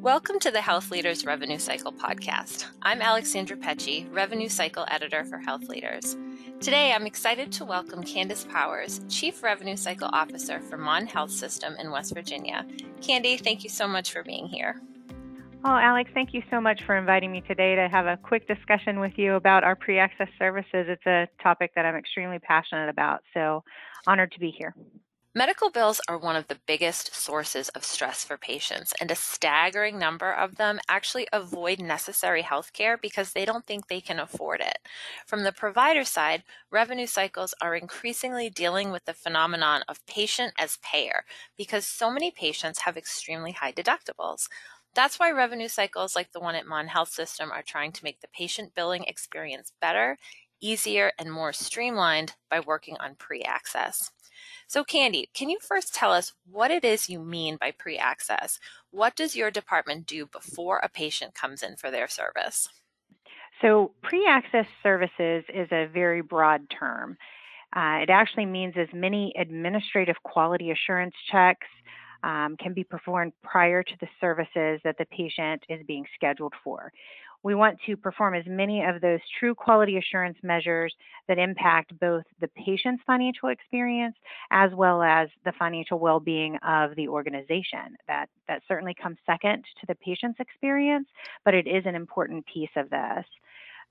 Welcome to the Health Leaders Revenue Cycle podcast. I'm Alexandra Pecci, Revenue Cycle Editor for Health Leaders. Today, I'm excited to welcome Candace Powers, Chief Revenue Cycle Officer for Mon Health System in West Virginia. Candy, thank you so much for being here. Oh, Alex, thank you so much for inviting me today to have a quick discussion with you about our pre access services. It's a topic that I'm extremely passionate about, so honored to be here. Medical bills are one of the biggest sources of stress for patients, and a staggering number of them actually avoid necessary health care because they don't think they can afford it. From the provider side, revenue cycles are increasingly dealing with the phenomenon of patient as payer because so many patients have extremely high deductibles. That's why revenue cycles like the one at Mon Health System are trying to make the patient billing experience better, easier, and more streamlined by working on pre access. So, Candy, can you first tell us what it is you mean by pre access? What does your department do before a patient comes in for their service? So, pre access services is a very broad term. Uh, it actually means as many administrative quality assurance checks um, can be performed prior to the services that the patient is being scheduled for we want to perform as many of those true quality assurance measures that impact both the patient's financial experience as well as the financial well-being of the organization. That that certainly comes second to the patient's experience, but it is an important piece of this.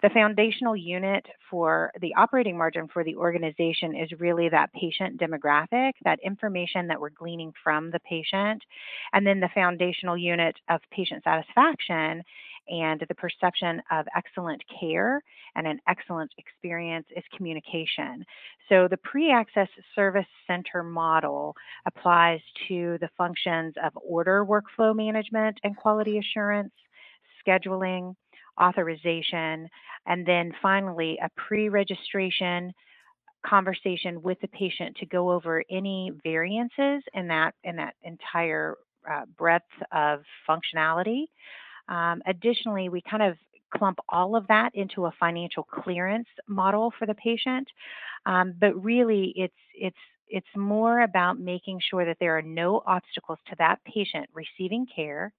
The foundational unit for the operating margin for the organization is really that patient demographic, that information that we're gleaning from the patient. And then the foundational unit of patient satisfaction and the perception of excellent care and an excellent experience is communication. So the pre access service center model applies to the functions of order workflow management and quality assurance, scheduling, authorization, and then finally a pre registration conversation with the patient to go over any variances in that in that entire uh, breadth of functionality um, additionally, we kind of clump all of that into a financial clearance model for the patient. Um, but really, it's it's it's more about making sure that there are no obstacles to that patient receiving care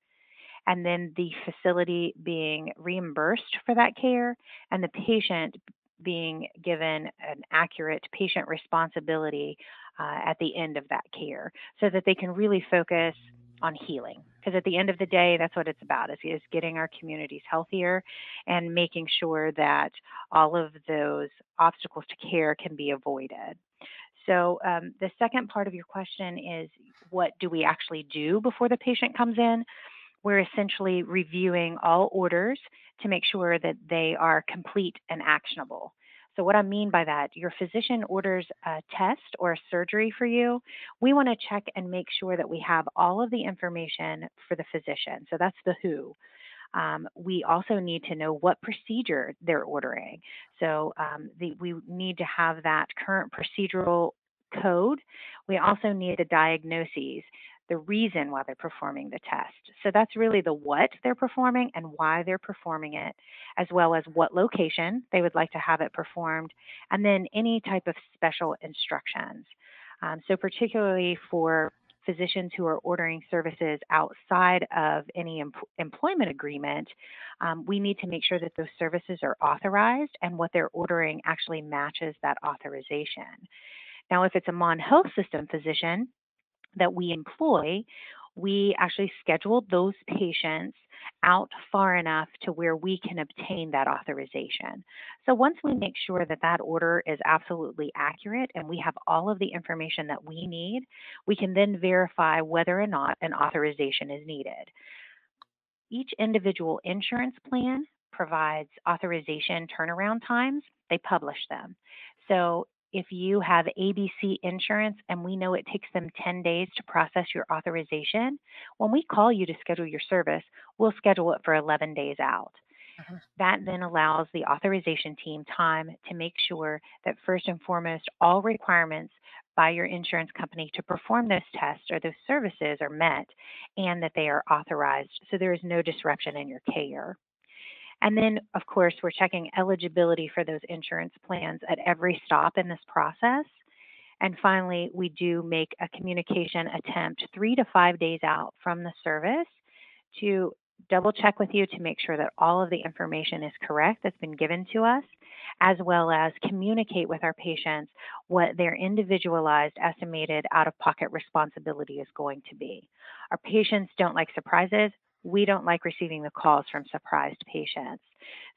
and then the facility being reimbursed for that care and the patient being given an accurate patient responsibility uh, at the end of that care so that they can really focus on healing because at the end of the day that's what it's about is, is getting our communities healthier and making sure that all of those obstacles to care can be avoided. So um, the second part of your question is what do we actually do before the patient comes in? We're essentially reviewing all orders to make sure that they are complete and actionable so, what I mean by that, your physician orders a test or a surgery for you. We want to check and make sure that we have all of the information for the physician. So, that's the who. Um, we also need to know what procedure they're ordering. So, um, the, we need to have that current procedural code. We also need the diagnoses the reason why they're performing the test. So that's really the what they're performing and why they're performing it, as well as what location they would like to have it performed, and then any type of special instructions. Um, so, particularly for physicians who are ordering services outside of any em- employment agreement, um, we need to make sure that those services are authorized and what they're ordering actually matches that authorization. Now, if it's a Mon Health System physician, that we employ, we actually scheduled those patients out far enough to where we can obtain that authorization. So once we make sure that that order is absolutely accurate and we have all of the information that we need, we can then verify whether or not an authorization is needed. Each individual insurance plan provides authorization turnaround times. They publish them. So if you have ABC insurance and we know it takes them 10 days to process your authorization, when we call you to schedule your service, we'll schedule it for 11 days out. Uh-huh. That then allows the authorization team time to make sure that first and foremost, all requirements by your insurance company to perform those tests or those services are met and that they are authorized so there is no disruption in your care. And then, of course, we're checking eligibility for those insurance plans at every stop in this process. And finally, we do make a communication attempt three to five days out from the service to double check with you to make sure that all of the information is correct that's been given to us, as well as communicate with our patients what their individualized estimated out of pocket responsibility is going to be. Our patients don't like surprises. We don't like receiving the calls from surprised patients.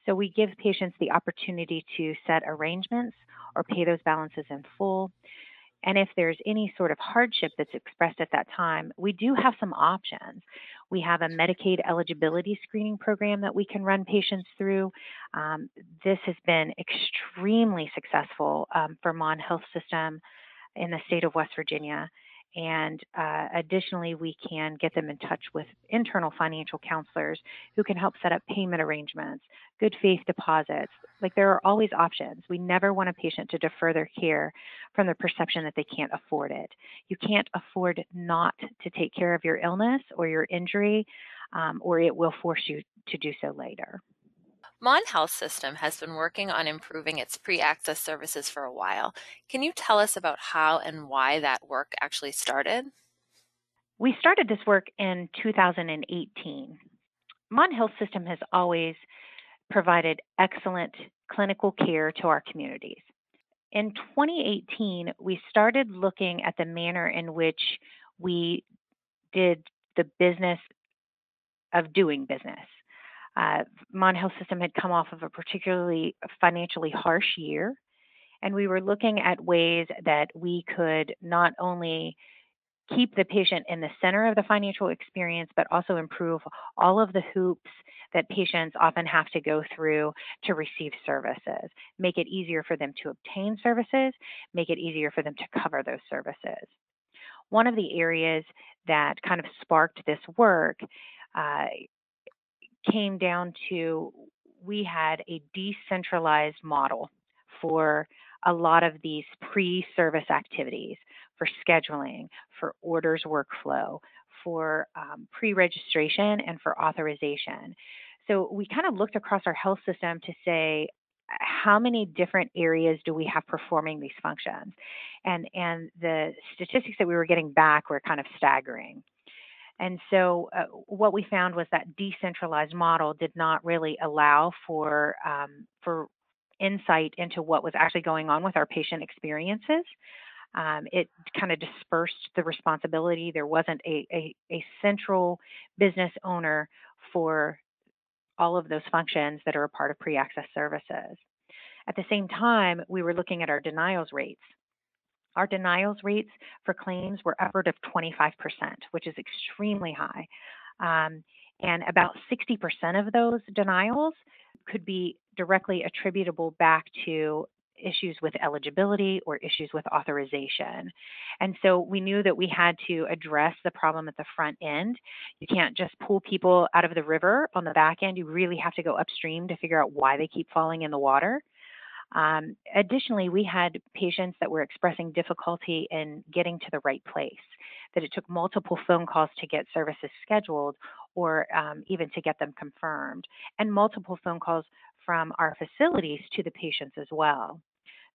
So we give patients the opportunity to set arrangements or pay those balances in full. And if there's any sort of hardship that's expressed at that time, we do have some options. We have a Medicaid eligibility screening program that we can run patients through. Um, this has been extremely successful um, for Mon Health System in the state of West Virginia. And uh, additionally, we can get them in touch with internal financial counselors who can help set up payment arrangements, good faith deposits. Like there are always options. We never want a patient to defer their care from the perception that they can't afford it. You can't afford not to take care of your illness or your injury, um, or it will force you to do so later. Mon Health System has been working on improving its pre access services for a while. Can you tell us about how and why that work actually started? We started this work in 2018. Mon Health System has always provided excellent clinical care to our communities. In 2018, we started looking at the manner in which we did the business of doing business. Uh, Mon Health System had come off of a particularly financially harsh year, and we were looking at ways that we could not only keep the patient in the center of the financial experience, but also improve all of the hoops that patients often have to go through to receive services, make it easier for them to obtain services, make it easier for them to cover those services. One of the areas that kind of sparked this work uh, came down to we had a decentralized model for a lot of these pre service activities for scheduling, for orders workflow, for um, pre registration, and for authorization. So we kind of looked across our health system to say, how many different areas do we have performing these functions? And, and the statistics that we were getting back were kind of staggering. And so, uh, what we found was that decentralized model did not really allow for um, for insight into what was actually going on with our patient experiences. Um, it kind of dispersed the responsibility. There wasn't a, a, a central business owner for all of those functions that are a part of pre access services. At the same time, we were looking at our denials rates. Our denials rates for claims were upward of 25%, which is extremely high. Um, and about 60% of those denials could be directly attributable back to issues with eligibility or issues with authorization. And so we knew that we had to address the problem at the front end. You can't just pull people out of the river on the back end. You really have to go upstream to figure out why they keep falling in the water. Um, additionally, we had patients that were expressing difficulty in getting to the right place, that it took multiple phone calls to get services scheduled or um, even to get them confirmed, and multiple phone calls from our facilities to the patients as well.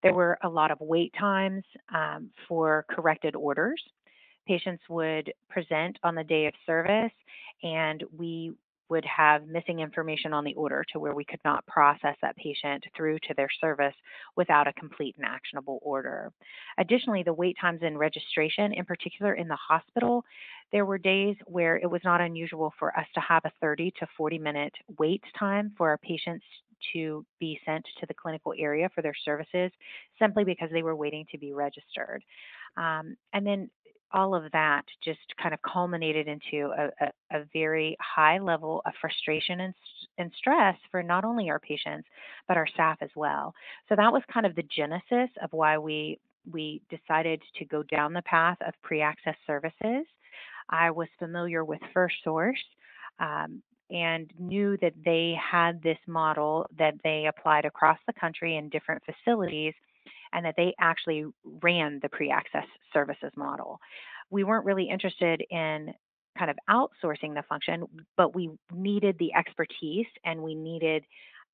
There were a lot of wait times um, for corrected orders. Patients would present on the day of service, and we would have missing information on the order to where we could not process that patient through to their service without a complete and actionable order. Additionally, the wait times in registration, in particular in the hospital, there were days where it was not unusual for us to have a 30 to 40 minute wait time for our patients to be sent to the clinical area for their services simply because they were waiting to be registered. Um, and then all of that just kind of culminated into a, a, a very high level of frustration and, and, stress for not only our patients but our staff as well. So that was kind of the genesis of why we we decided to go down the path of pre-access services. I was familiar with First Source um, and knew that they had this model that they applied across the country in different facilities and that they actually ran the pre access services model. We weren't really interested in kind of outsourcing the function, but we needed the expertise and we needed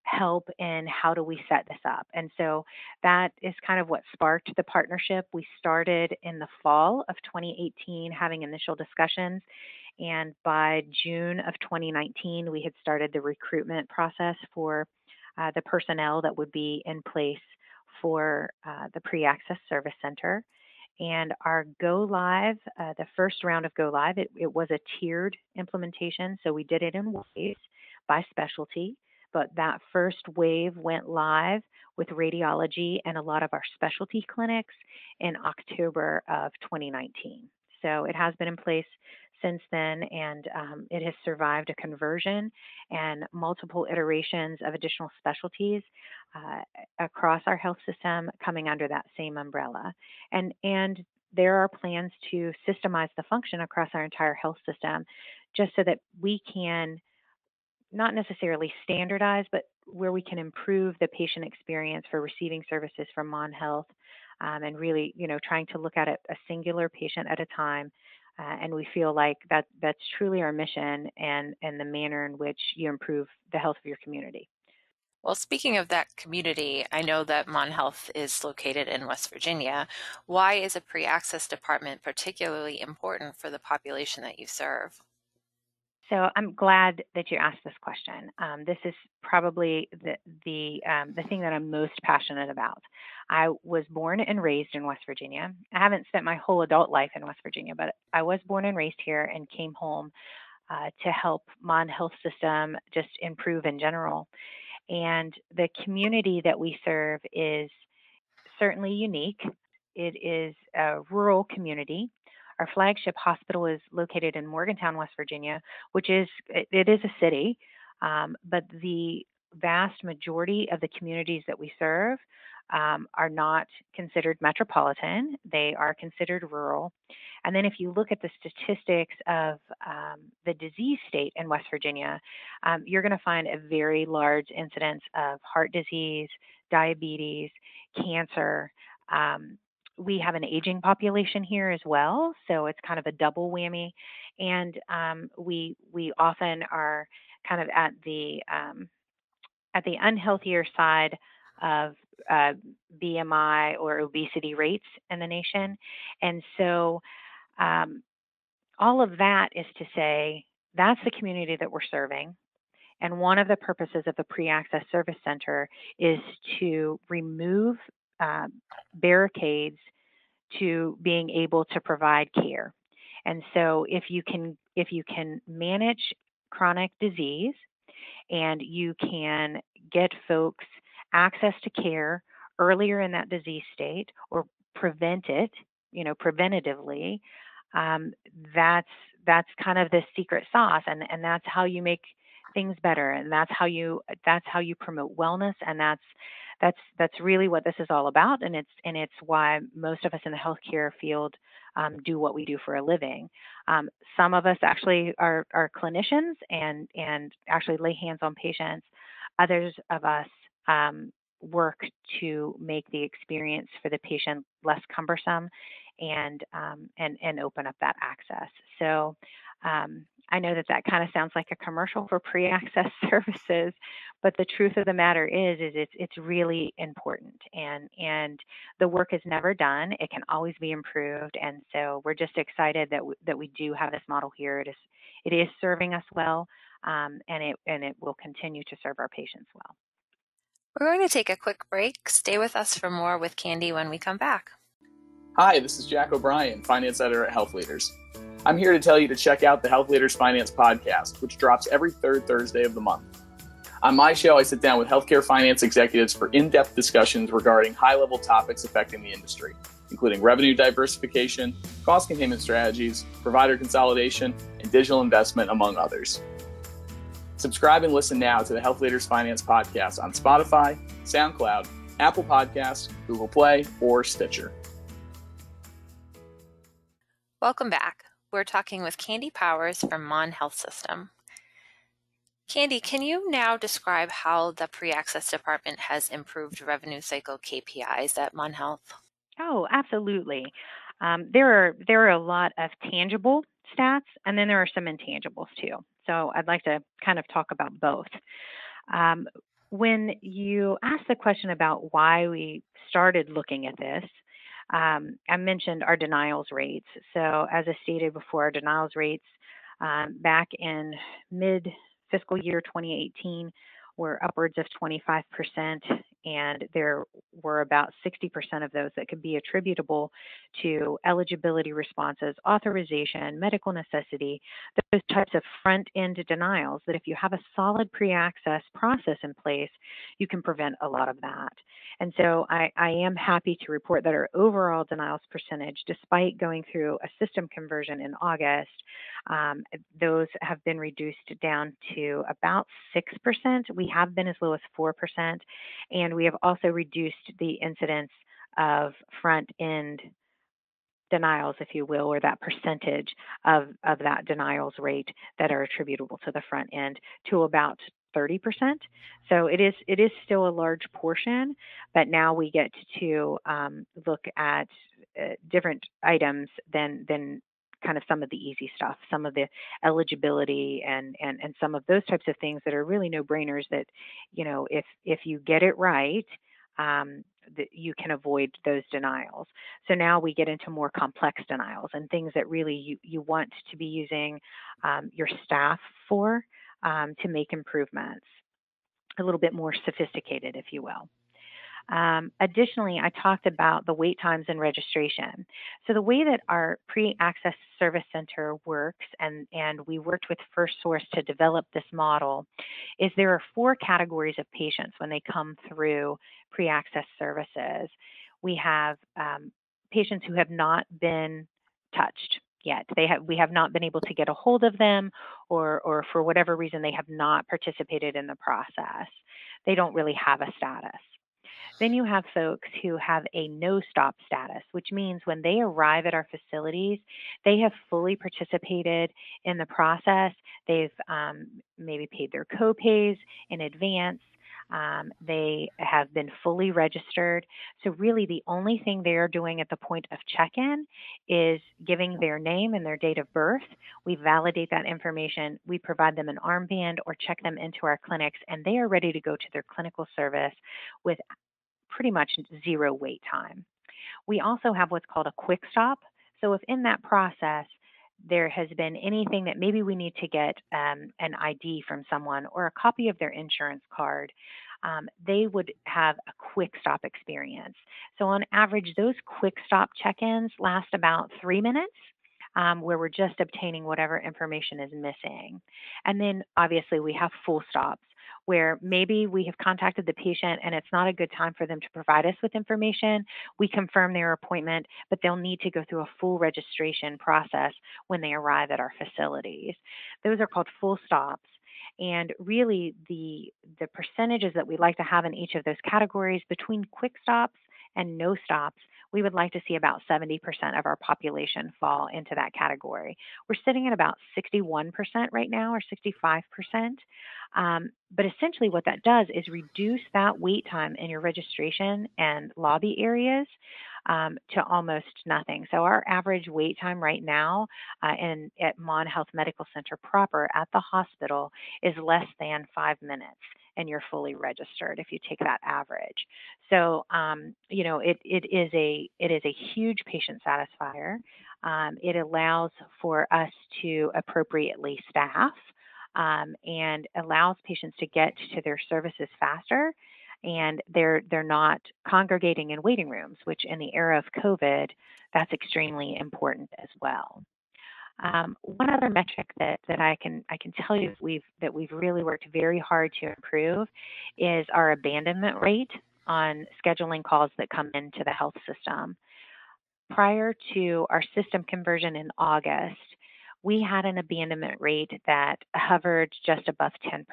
help in how do we set this up. And so that is kind of what sparked the partnership. We started in the fall of 2018 having initial discussions. And by June of 2019, we had started the recruitment process for uh, the personnel that would be in place for uh, the pre access service center. And our go live, uh, the first round of go live, it, it was a tiered implementation. So we did it in waves by specialty but that first wave went live with radiology and a lot of our specialty clinics in October of 2019. So it has been in place since then, and um, it has survived a conversion and multiple iterations of additional specialties uh, across our health system coming under that same umbrella. And and there are plans to systemize the function across our entire health system, just so that we can not necessarily standardize, but where we can improve the patient experience for receiving services from Mon Health, um, and really, you know, trying to look at it a singular patient at a time. Uh, and we feel like that that's truly our mission and and the manner in which you improve the health of your community. Well, speaking of that community, I know that Mon Health is located in West Virginia. Why is a pre-access department particularly important for the population that you serve? So I'm glad that you asked this question. Um, this is probably the the um, the thing that I'm most passionate about. I was born and raised in West Virginia. I haven't spent my whole adult life in West Virginia, but I was born and raised here and came home uh, to help Mon Health System just improve in general. And the community that we serve is certainly unique. It is a rural community our flagship hospital is located in Morgantown, West Virginia, which is it, is a city, um, but the vast majority of the communities that we serve um, are not considered metropolitan. They are considered rural. And then if you look at the statistics of um, the disease state in West Virginia, um, you're going to find a very large incidence of heart disease, diabetes, cancer, um, we have an aging population here as well, so it's kind of a double whammy. And um, we we often are kind of at the um, at the unhealthier side of uh, BMI or obesity rates in the nation, and so um, all of that is to say that's the community that we're serving. And one of the purposes of the pre access service center is to remove uh, barricades to being able to provide care. And so if you can if you can manage chronic disease and you can get folks access to care earlier in that disease state or prevent it, you know, preventatively, um, that's that's kind of the secret sauce and, and that's how you make things better and that's how you that's how you promote wellness and that's that's that's really what this is all about, and it's and it's why most of us in the healthcare field um, do what we do for a living. Um, some of us actually are, are clinicians and and actually lay hands on patients. Others of us um, work to make the experience for the patient less cumbersome and um, and and open up that access. So um, I know that that kind of sounds like a commercial for pre-access services, but the truth of the matter is, is it's it's really important, and and the work is never done. It can always be improved, and so we're just excited that w- that we do have this model here. It is it is serving us well, um, and it and it will continue to serve our patients well. We're going to take a quick break. Stay with us for more with Candy when we come back. Hi, this is Jack O'Brien, finance editor at Health Leaders. I'm here to tell you to check out the Health Leaders Finance podcast, which drops every third Thursday of the month. On my show, I sit down with healthcare finance executives for in depth discussions regarding high level topics affecting the industry, including revenue diversification, cost containment strategies, provider consolidation, and digital investment, among others. Subscribe and listen now to the Health Leaders Finance podcast on Spotify, SoundCloud, Apple Podcasts, Google Play, or Stitcher. Welcome back we're talking with Candy Powers from Mon Health System. Candy, can you now describe how the pre-access department has improved revenue cycle KPIs at Mon Health? Oh, absolutely. Um, there are there are a lot of tangible stats, and then there are some intangibles too. So I'd like to kind of talk about both. Um, when you ask the question about why we started looking at this, um, I mentioned our denials rates. So, as I stated before, our denials rates um, back in mid fiscal year 2018 were upwards of 25%, and there were about 60% of those that could be attributable to eligibility responses, authorization, medical necessity, those types of front end denials that if you have a solid pre access process in place, you can prevent a lot of that. And so I, I am happy to report that our overall denials percentage, despite going through a system conversion in August, um, those have been reduced down to about 6%. We have been as low as 4%, and we have also reduced the incidence of front end denials, if you will, or that percentage of, of that denials rate that are attributable to the front end to about 30%. So it is it is still a large portion, but now we get to um, look at uh, different items than than kind of some of the easy stuff, some of the eligibility and and and some of those types of things that are really no brainers. That you know if if you get it right. Um, that you can avoid those denials. So now we get into more complex denials and things that really you, you want to be using um, your staff for um, to make improvements, a little bit more sophisticated, if you will. Um, additionally, I talked about the wait times and registration. So the way that our pre-access service center works, and, and we worked with First Source to develop this model, is there are four categories of patients when they come through pre-access services. We have um, patients who have not been touched yet. They have we have not been able to get a hold of them or or for whatever reason they have not participated in the process. They don't really have a status. Then you have folks who have a no stop status, which means when they arrive at our facilities, they have fully participated in the process. They've um, maybe paid their copays in advance. Um, they have been fully registered. So, really, the only thing they are doing at the point of check in is giving their name and their date of birth. We validate that information. We provide them an armband or check them into our clinics, and they are ready to go to their clinical service with pretty much zero wait time. We also have what's called a quick stop. So, if in that process, there has been anything that maybe we need to get um, an ID from someone or a copy of their insurance card, um, they would have a quick stop experience. So, on average, those quick stop check ins last about three minutes. Um, where we're just obtaining whatever information is missing. And then obviously we have full stops where maybe we have contacted the patient and it's not a good time for them to provide us with information. We confirm their appointment, but they'll need to go through a full registration process when they arrive at our facilities. Those are called full stops. And really, the the percentages that we like to have in each of those categories between quick stops and no stops we would like to see about 70% of our population fall into that category. We're sitting at about 61% right now or 65%. Um, but essentially, what that does is reduce that wait time in your registration and lobby areas um, to almost nothing. So our average wait time right now uh, in at Mon Health Medical Center proper at the hospital is less than five minutes and you're fully registered if you take that average. So um, you know it, it is a it is a huge patient satisfier. Um, it allows for us to appropriately staff um, and allows patients to get to their services faster and they're they're not congregating in waiting rooms, which in the era of COVID, that's extremely important as well. Um, one other metric that, that I can I can tell you we've that we've really worked very hard to improve is our abandonment rate on scheduling calls that come into the health system. Prior to our system conversion in August, we had an abandonment rate that hovered just above 10%,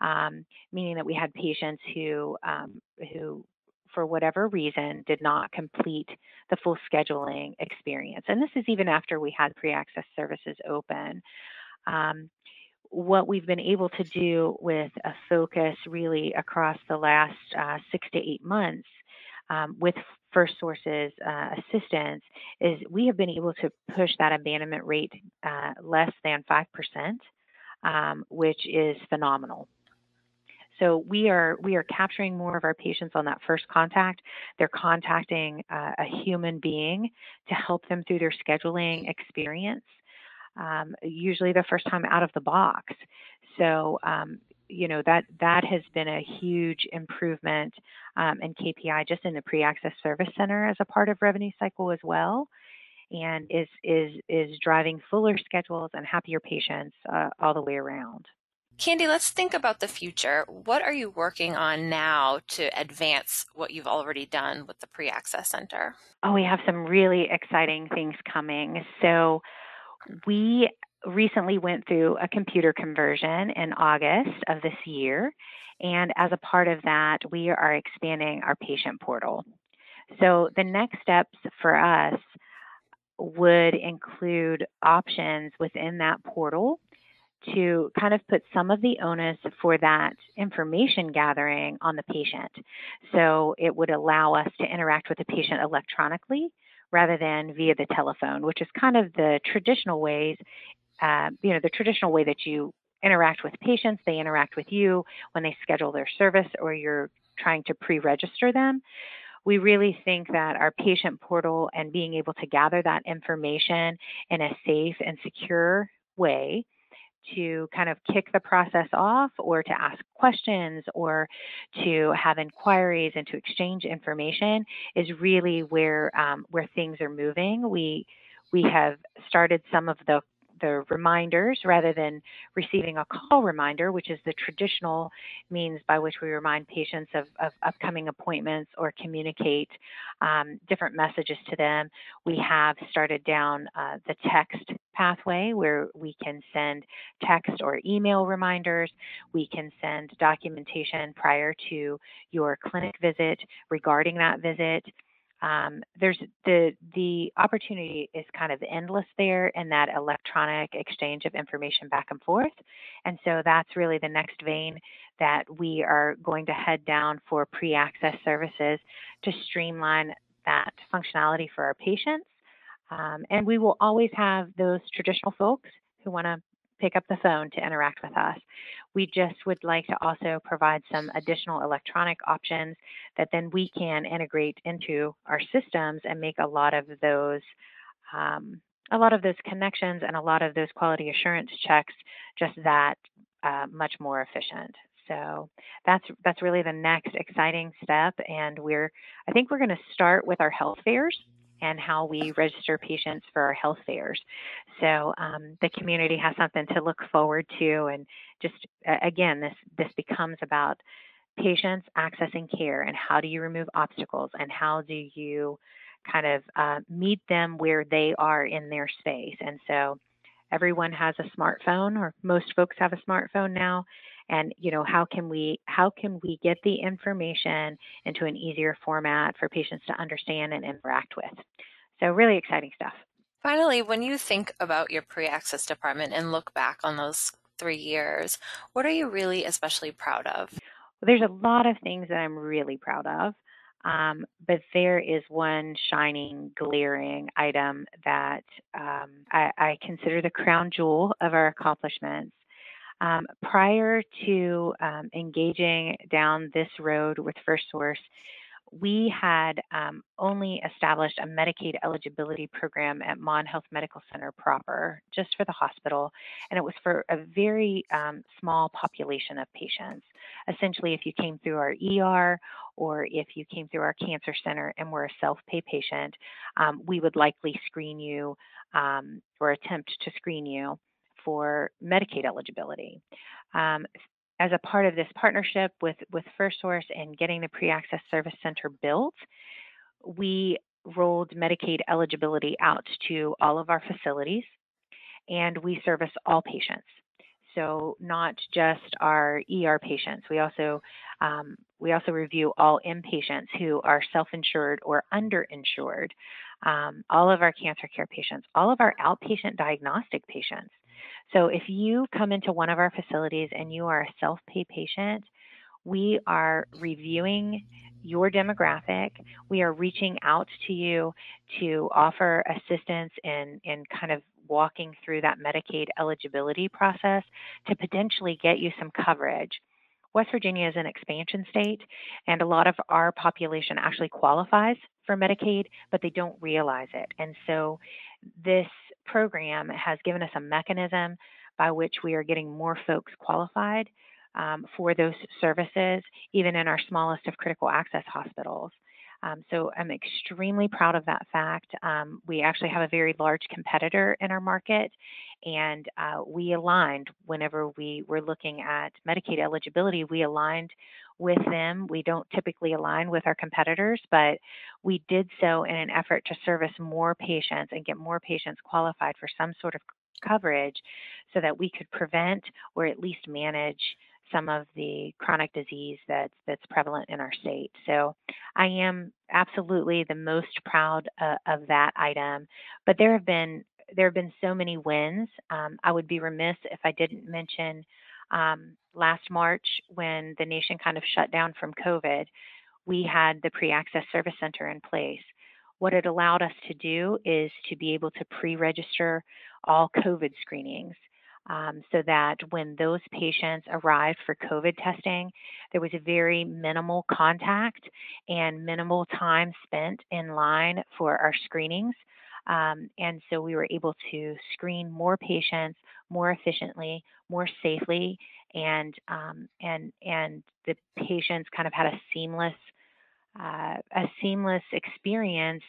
um, meaning that we had patients who um, who for whatever reason did not complete the full scheduling experience. And this is even after we had pre-access services open. Um, what we've been able to do with a focus really across the last uh, six to eight months um, with First Source's uh, assistance is we have been able to push that abandonment rate uh, less than 5%, um, which is phenomenal. So we are we are capturing more of our patients on that first contact. They're contacting uh, a human being to help them through their scheduling experience. Um, usually the first time out of the box. So um, you know that that has been a huge improvement um, in KPI just in the pre-access service center as a part of revenue cycle as well, and is is is driving fuller schedules and happier patients uh, all the way around. Candy, let's think about the future. What are you working on now to advance what you've already done with the pre access center? Oh, we have some really exciting things coming. So, we recently went through a computer conversion in August of this year. And as a part of that, we are expanding our patient portal. So, the next steps for us would include options within that portal to kind of put some of the onus for that information gathering on the patient. So it would allow us to interact with the patient electronically rather than via the telephone, which is kind of the traditional ways, uh, you know, the traditional way that you interact with patients. They interact with you when they schedule their service or you're trying to pre register them. We really think that our patient portal and being able to gather that information in a safe and secure way to kind of kick the process off or to ask questions or to have inquiries and to exchange information is really where um, where things are moving. We we have started some of the the reminders rather than receiving a call reminder, which is the traditional means by which we remind patients of, of upcoming appointments or communicate um, different messages to them. We have started down uh, the text pathway where we can send text or email reminders. We can send documentation prior to your clinic visit regarding that visit um, there's the the opportunity is kind of endless there in that electronic exchange of information back and forth, and so that's really the next vein that we are going to head down for pre-access services to streamline that functionality for our patients. Um, and we will always have those traditional folks who want to pick up the phone to interact with us. We just would like to also provide some additional electronic options that then we can integrate into our systems and make a lot of those um, a lot of those connections and a lot of those quality assurance checks just that uh, much more efficient. So that's that's really the next exciting step, and we're I think we're going to start with our health fairs and how we register patients for our health fairs. So um, the community has something to look forward to, and just again, this this becomes about patients accessing care and how do you remove obstacles and how do you kind of uh, meet them where they are in their space. And so everyone has a smartphone, or most folks have a smartphone now, and you know how can we how can we get the information into an easier format for patients to understand and interact with? So really exciting stuff. Finally when you think about your pre-access department and look back on those three years what are you really especially proud of? Well, there's a lot of things that i'm really proud of um, but there is one shining, glaring item that um, I, I, consider the crown jewel of our accomplishments, um, prior to um, engaging down this road with First Source, we had um, only established a Medicaid eligibility program at Mon Health Medical Center proper, just for the hospital, and it was for a very um, small population of patients. Essentially, if you came through our ER or if you came through our cancer center and were a self pay patient, um, we would likely screen you um, or attempt to screen you for Medicaid eligibility. Um, as a part of this partnership with, with FirstSource and getting the pre-access service center built, we rolled Medicaid eligibility out to all of our facilities and we service all patients. So not just our ER patients. We also um, we also review all inpatients who are self-insured or underinsured. Um, all of our cancer care patients, all of our outpatient diagnostic patients, so if you come into one of our facilities and you are a self pay patient, we are reviewing your demographic. We are reaching out to you to offer assistance in, in kind of walking through that Medicaid eligibility process to potentially get you some coverage. West Virginia is an expansion state, and a lot of our population actually qualifies for Medicaid, but they don't realize it. And so this program has given us a mechanism by which we are getting more folks qualified um, for those services, even in our smallest of critical access hospitals. Um, so I'm extremely proud of that fact. Um, we actually have a very large competitor in our market, and uh, we aligned whenever we were looking at Medicaid eligibility. We aligned with them. We don't typically align with our competitors, but we did so in an effort to service more patients and get more patients qualified for some sort of coverage so that we could prevent or at least manage some of the chronic disease that's that's prevalent in our state. So I am absolutely the most proud uh, of that item. But there have been there have been so many wins. Um, I would be remiss if I didn't mention um, last March when the nation kind of shut down from COVID. We had the pre-access service center in place. What it allowed us to do is to be able to pre-register all COVID screenings um, so that when those patients arrived for COVID testing, there was a very minimal contact and minimal time spent in line for our screenings. Um, and so we were able to screen more patients more efficiently, more safely, and um, and and the patients kind of had a seamless uh, a seamless experience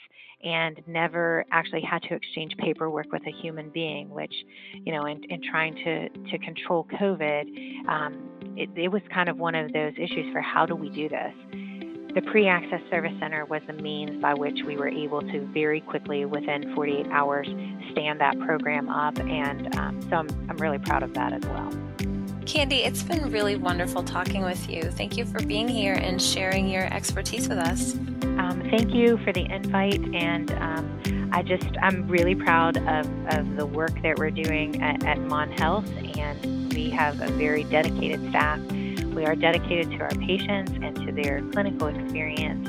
and never actually had to exchange paperwork with a human being, which, you know, in, in trying to, to control COVID, um, it, it was kind of one of those issues for how do we do this? The pre access service center was the means by which we were able to very quickly, within 48 hours, stand that program up. And um, so I'm, I'm really proud of that as well. Candy, it's been really wonderful talking with you. Thank you for being here and sharing your expertise with us. Um, thank you for the invite, and um, I just I'm really proud of, of the work that we're doing at, at Mon Health, and we have a very dedicated staff. We are dedicated to our patients and to their clinical experience,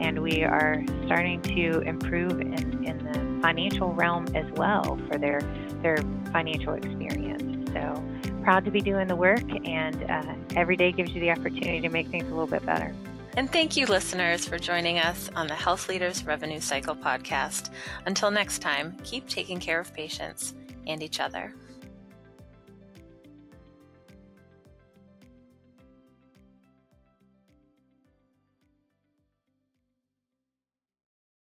and we are starting to improve in, in the financial realm as well for their their financial experience. So proud to be doing the work, and uh, every day gives you the opportunity to make things a little bit better. And thank you, listeners, for joining us on the Health Leaders Revenue Cycle podcast. Until next time, keep taking care of patients and each other.